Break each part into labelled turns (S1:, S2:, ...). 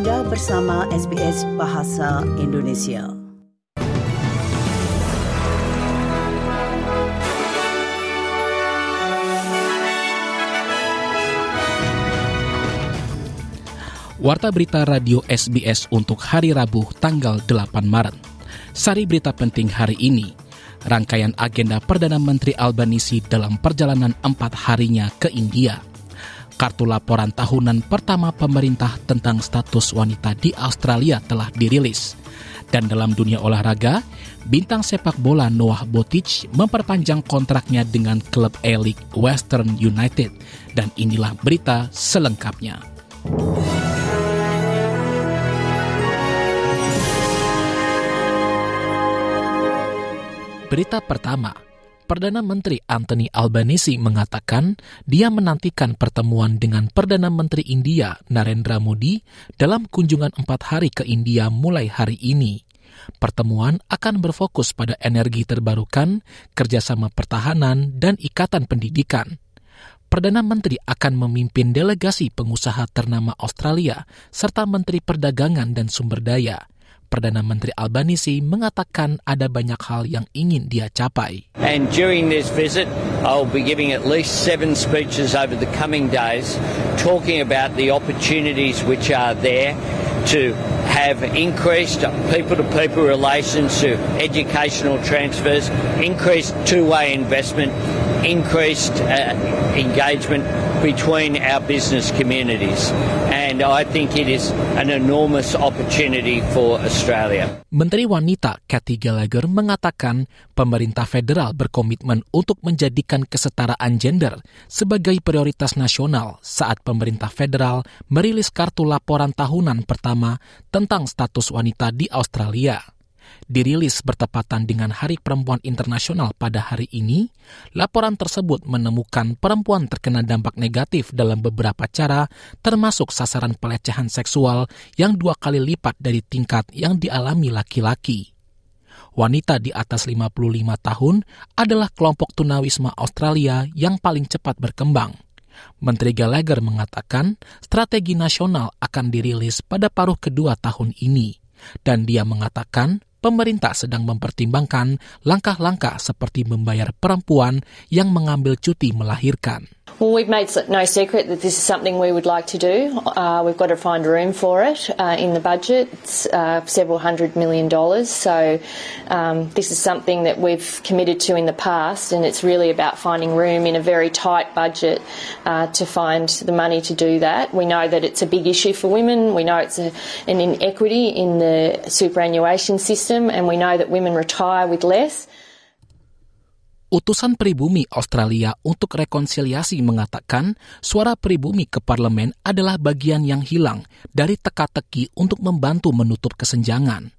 S1: Anda bersama SBS Bahasa Indonesia.
S2: Warta Berita Radio SBS untuk hari Rabu tanggal 8 Maret. Sari berita penting hari ini, rangkaian agenda Perdana Menteri Albanisi dalam perjalanan empat harinya ke India. Kartu laporan tahunan pertama pemerintah tentang status wanita di Australia telah dirilis. Dan dalam dunia olahraga, bintang sepak bola Noah Botic memperpanjang kontraknya dengan klub A-League Western United. Dan inilah berita selengkapnya. Berita pertama, Perdana Menteri Anthony Albanese mengatakan dia menantikan pertemuan dengan Perdana Menteri India Narendra Modi dalam kunjungan empat hari ke India mulai hari ini. Pertemuan akan berfokus pada energi terbarukan, kerjasama pertahanan, dan ikatan pendidikan. Perdana Menteri akan memimpin delegasi pengusaha ternama Australia serta Menteri Perdagangan dan Sumber Daya. Perdana Menteri Albanese mengatakan ada banyak hal yang ingin dia capai.
S3: And during this visit, I'll be giving at least seven speeches over the coming days talking about the opportunities which are there to have increased people-to-people relations to educational transfers, increased two-way investment, increased uh, engagement between our business communities. And I think it is an enormous opportunity for Australia.
S2: Menteri Wanita Kathy Gallagher mengatakan pemerintah federal berkomitmen untuk menjadikan kesetaraan gender sebagai prioritas nasional saat pemerintah federal merilis kartu laporan tahunan pertama tentang status wanita di Australia dirilis bertepatan dengan Hari Perempuan Internasional pada hari ini, laporan tersebut menemukan perempuan terkena dampak negatif dalam beberapa cara, termasuk sasaran pelecehan seksual yang dua kali lipat dari tingkat yang dialami laki-laki. Wanita di atas 55 tahun adalah kelompok tunawisma Australia yang paling cepat berkembang. Menteri Gallagher mengatakan strategi nasional akan dirilis pada paruh kedua tahun ini, dan dia mengatakan pemerintah sedang mempertimbangkan langkah-langkah seperti membayar perempuan yang mengambil cuti melahirkan.
S4: Well, we've made no secret that this is something we would like to do. Uh, we've got to find room for it uh, in the budget. It's uh, several hundred million dollars. So um, this is something that we've committed to in the past, and it's really about finding room in a very tight budget uh, to find the money to do that. We know that it's a big issue for women. We know it's a, an inequity in the superannuation system, and we know that women retire with less.
S2: Utusan pribumi Australia untuk rekonsiliasi mengatakan suara pribumi ke parlemen adalah bagian yang hilang dari teka-teki untuk membantu menutup kesenjangan.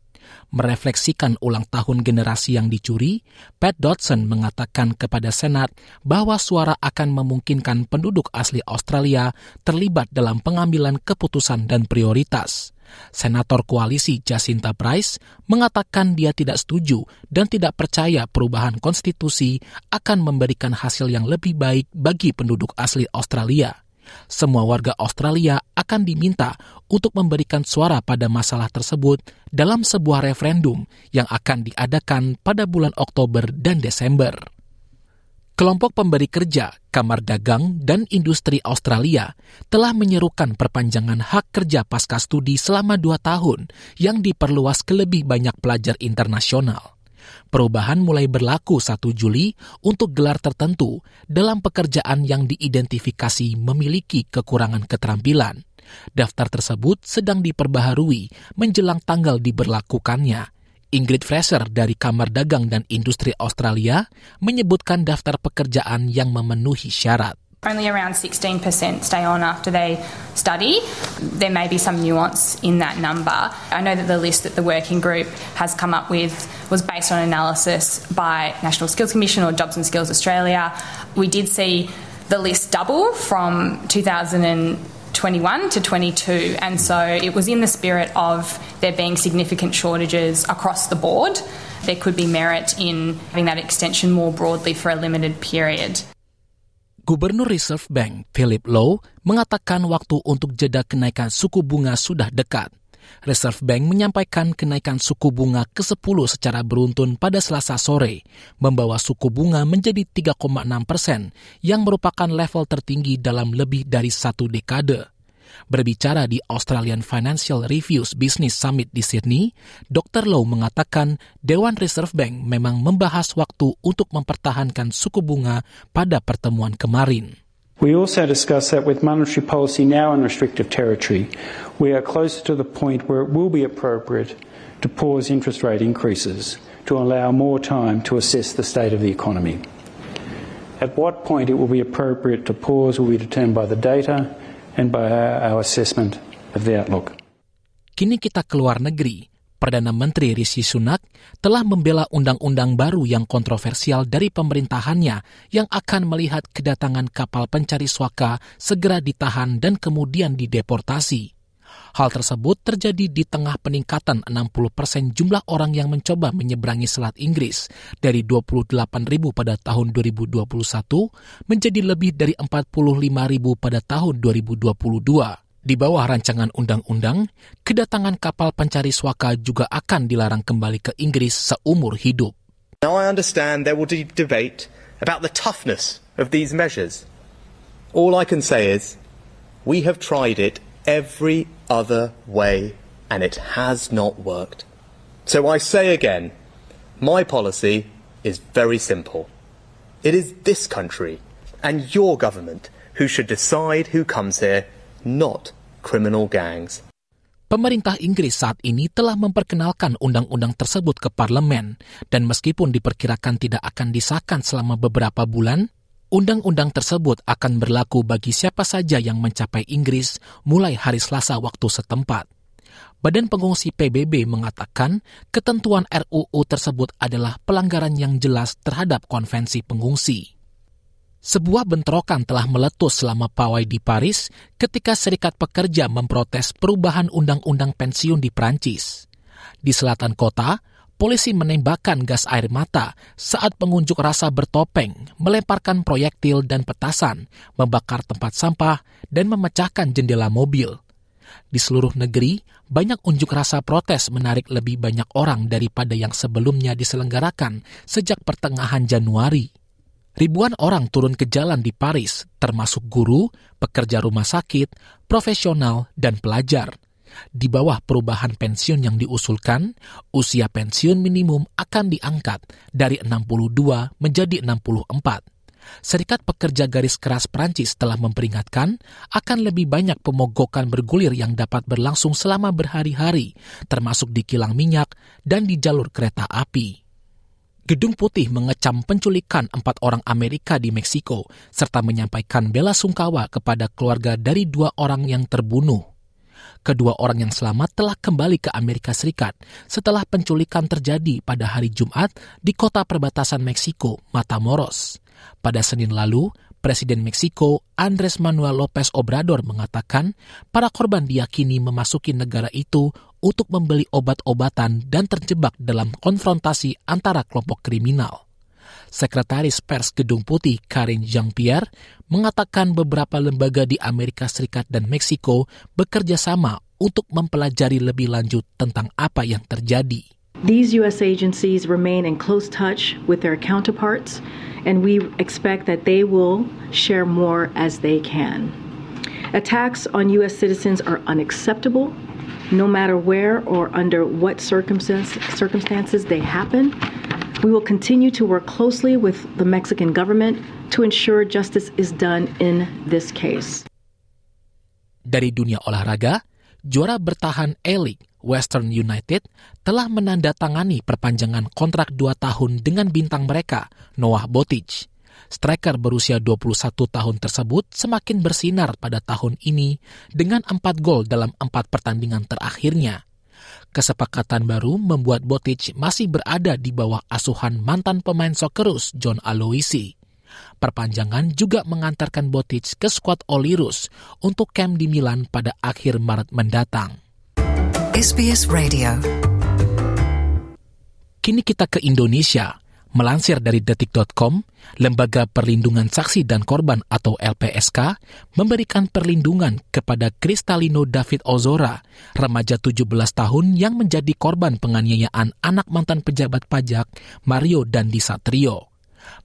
S2: Merefleksikan ulang tahun generasi yang dicuri, Pat Dodson mengatakan kepada Senat bahwa suara akan memungkinkan penduduk asli Australia terlibat dalam pengambilan keputusan dan prioritas. Senator koalisi Jacinta Price mengatakan dia tidak setuju dan tidak percaya perubahan konstitusi akan memberikan hasil yang lebih baik bagi penduduk asli Australia. Semua warga Australia akan diminta untuk memberikan suara pada masalah tersebut dalam sebuah referendum yang akan diadakan pada bulan Oktober dan Desember. Kelompok pemberi kerja, Kamar Dagang, dan Industri Australia telah menyerukan perpanjangan hak kerja pasca studi selama dua tahun yang diperluas ke lebih banyak pelajar internasional. Perubahan mulai berlaku 1 Juli untuk gelar tertentu dalam pekerjaan yang diidentifikasi memiliki kekurangan keterampilan. Daftar tersebut sedang diperbaharui menjelang tanggal diberlakukannya – Ingrid Fraser dari Kamar Dagang dan Industri Australia menyebutkan daftar pekerjaan yang memenuhi syarat.
S5: Only around 16% stay on after they study. There may be some nuance in that number. I know that the list that the working group has come up with was based on analysis by National Skills Commission or Jobs and Skills Australia. We did see the list double from 2000 21 to 22. And so it was in the spirit of there being significant shortages across the board. There could be merit in having that extension more broadly for a limited period.
S2: Gubernur Reserve Bank Philip Lowe mengatakan waktu untuk jeda kenaikan suku bunga sudah dekat. Reserve Bank menyampaikan kenaikan suku bunga ke-10 secara beruntun pada Selasa sore, membawa suku bunga menjadi 3,6 persen, yang merupakan level tertinggi dalam lebih dari satu dekade. Berbicara di Australian Financial Reviews Business Summit di Sydney, Dr. Low mengatakan Dewan Reserve Bank memang membahas waktu untuk mempertahankan suku bunga pada pertemuan kemarin.
S6: We also discussed that with monetary policy now in restrictive territory, we are closer to the point where it will be appropriate to pause interest rate increases to allow more time to assess the state of the economy. At what point it will be appropriate to pause will be determined by the data and by our assessment of the outlook.
S2: Kini kita keluar negeri. Perdana Menteri Rishi Sunak telah membela undang-undang baru yang kontroversial dari pemerintahannya yang akan melihat kedatangan kapal pencari suaka segera ditahan dan kemudian dideportasi. Hal tersebut terjadi di tengah peningkatan 60 persen jumlah orang yang mencoba menyeberangi Selat Inggris dari 28 ribu pada tahun 2021 menjadi lebih dari 45 ribu pada tahun 2022. Di bawah rancangan undang-undang, kedatangan kapal pencari suaka juga akan dilarang kembali ke Inggris seumur hidup.
S7: Now I understand there will be debate about the toughness of these measures. All I can say is we have tried it every other way, and it has not worked. So I say again, my policy is very simple. It is this country and your government who should decide who comes here, not criminal gangs.
S2: Pemerintah Inggris saat ini telah memperkenalkan undang-undang tersebut ke parlemen, dan meskipun diperkirakan tidak akan disahkan selama beberapa bulan, Undang-undang tersebut akan berlaku bagi siapa saja yang mencapai Inggris mulai hari Selasa waktu setempat. Badan Pengungsi PBB mengatakan ketentuan RUU tersebut adalah pelanggaran yang jelas terhadap konvensi pengungsi. Sebuah bentrokan telah meletus selama pawai di Paris ketika serikat pekerja memprotes perubahan undang-undang pensiun di Prancis. Di selatan kota, polisi menembakkan gas air mata saat pengunjuk rasa bertopeng melemparkan proyektil dan petasan, membakar tempat sampah, dan memecahkan jendela mobil. Di seluruh negeri, banyak unjuk rasa protes menarik lebih banyak orang daripada yang sebelumnya diselenggarakan sejak pertengahan Januari. Ribuan orang turun ke jalan di Paris, termasuk guru, pekerja rumah sakit, profesional, dan pelajar – di bawah perubahan pensiun yang diusulkan, usia pensiun minimum akan diangkat dari 62 menjadi 64. Serikat Pekerja Garis Keras Prancis telah memperingatkan akan lebih banyak pemogokan bergulir yang dapat berlangsung selama berhari-hari, termasuk di kilang minyak dan di jalur kereta api. Gedung Putih mengecam penculikan empat orang Amerika di Meksiko, serta menyampaikan bela sungkawa kepada keluarga dari dua orang yang terbunuh. Kedua orang yang selamat telah kembali ke Amerika Serikat setelah penculikan terjadi pada hari Jumat di kota perbatasan Meksiko, Matamoros. Pada Senin lalu, Presiden Meksiko Andres Manuel Lopez Obrador mengatakan para korban diyakini memasuki negara itu untuk membeli obat-obatan dan terjebak dalam konfrontasi antara kelompok kriminal. Sekretaris Pers Gedung Putih Karin Jean-Pierre mengatakan beberapa lembaga di Amerika Serikat dan Meksiko bekerja sama untuk mempelajari lebih lanjut tentang apa yang terjadi.
S8: These U.S. agencies remain in close touch with their counterparts, and we expect that they will share more as they can. Attacks on U.S. citizens are unacceptable, no matter where or under what circumstances they happen. We will continue to work closely with the Mexican government to ensure justice is done in this case.
S2: Dari dunia olahraga, juara bertahan A-League Western United telah menandatangani perpanjangan kontrak dua tahun dengan bintang mereka, Noah Botic. Striker berusia 21 tahun tersebut semakin bersinar pada tahun ini dengan empat gol dalam empat pertandingan terakhirnya. Kesepakatan baru membuat Botic masih berada di bawah asuhan mantan pemain Socceroos John Aloisi. Perpanjangan juga mengantarkan Botic ke skuad Olirus untuk camp di Milan pada akhir Maret mendatang.
S1: SBS Radio
S2: Kini kita ke Indonesia. Melansir dari detik.com, Lembaga Perlindungan Saksi dan Korban atau LPSK memberikan perlindungan kepada Kristalino David Ozora, remaja 17 tahun yang menjadi korban penganiayaan anak mantan pejabat pajak Mario Dandi Satrio.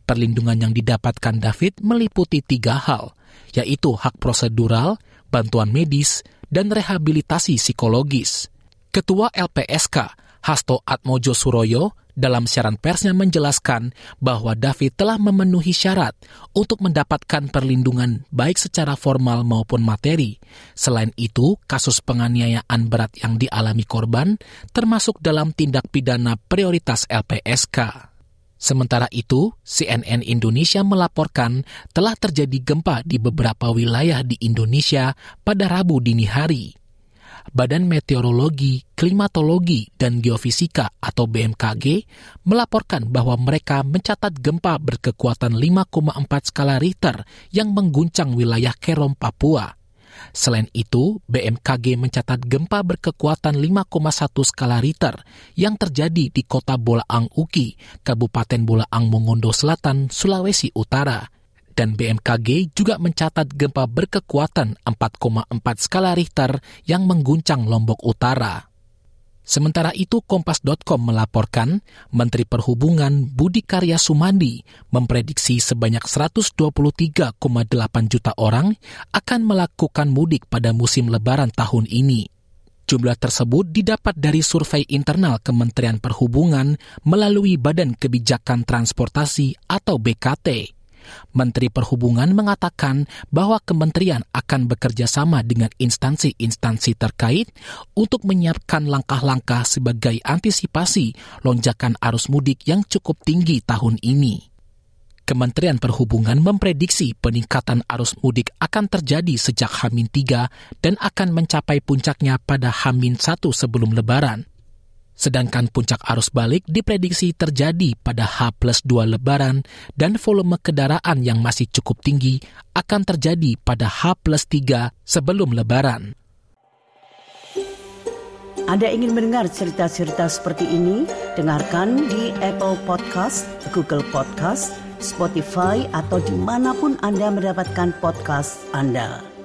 S2: Perlindungan yang didapatkan David meliputi tiga hal, yaitu hak prosedural, bantuan medis, dan rehabilitasi psikologis. Ketua LPSK, Hasto Atmojo Suroyo, dalam siaran persnya menjelaskan bahwa David telah memenuhi syarat untuk mendapatkan perlindungan baik secara formal maupun materi. Selain itu, kasus penganiayaan berat yang dialami korban termasuk dalam tindak pidana prioritas LPSK. Sementara itu, CNN Indonesia melaporkan telah terjadi gempa di beberapa wilayah di Indonesia pada Rabu dini hari. Badan Meteorologi, Klimatologi, dan Geofisika atau BMKG melaporkan bahwa mereka mencatat gempa berkekuatan 5,4 skala Richter yang mengguncang wilayah Kerom, Papua. Selain itu, BMKG mencatat gempa berkekuatan 5,1 skala Richter yang terjadi di kota Bolaang Uki, Kabupaten Bolaang Mongondo Selatan, Sulawesi Utara dan BMKG juga mencatat gempa berkekuatan 4,4 skala Richter yang mengguncang Lombok Utara. Sementara itu Kompas.com melaporkan Menteri Perhubungan Budi Karya Sumandi memprediksi sebanyak 123,8 juta orang akan melakukan mudik pada musim lebaran tahun ini. Jumlah tersebut didapat dari survei internal Kementerian Perhubungan melalui Badan Kebijakan Transportasi atau BKT. Menteri Perhubungan mengatakan bahwa kementerian akan bekerja sama dengan instansi-instansi terkait untuk menyiapkan langkah-langkah sebagai antisipasi lonjakan arus mudik yang cukup tinggi tahun ini. Kementerian Perhubungan memprediksi peningkatan arus mudik akan terjadi sejak Hamin 3 dan akan mencapai puncaknya pada Hamin 1 sebelum Lebaran. Sedangkan puncak arus balik diprediksi terjadi pada H plus 2 lebaran dan volume kendaraan yang masih cukup tinggi akan terjadi pada H plus 3 sebelum lebaran.
S1: Anda ingin mendengar cerita-cerita seperti ini? Dengarkan di Apple Podcast, Google Podcast, Spotify, atau di mana pun Anda mendapatkan podcast Anda.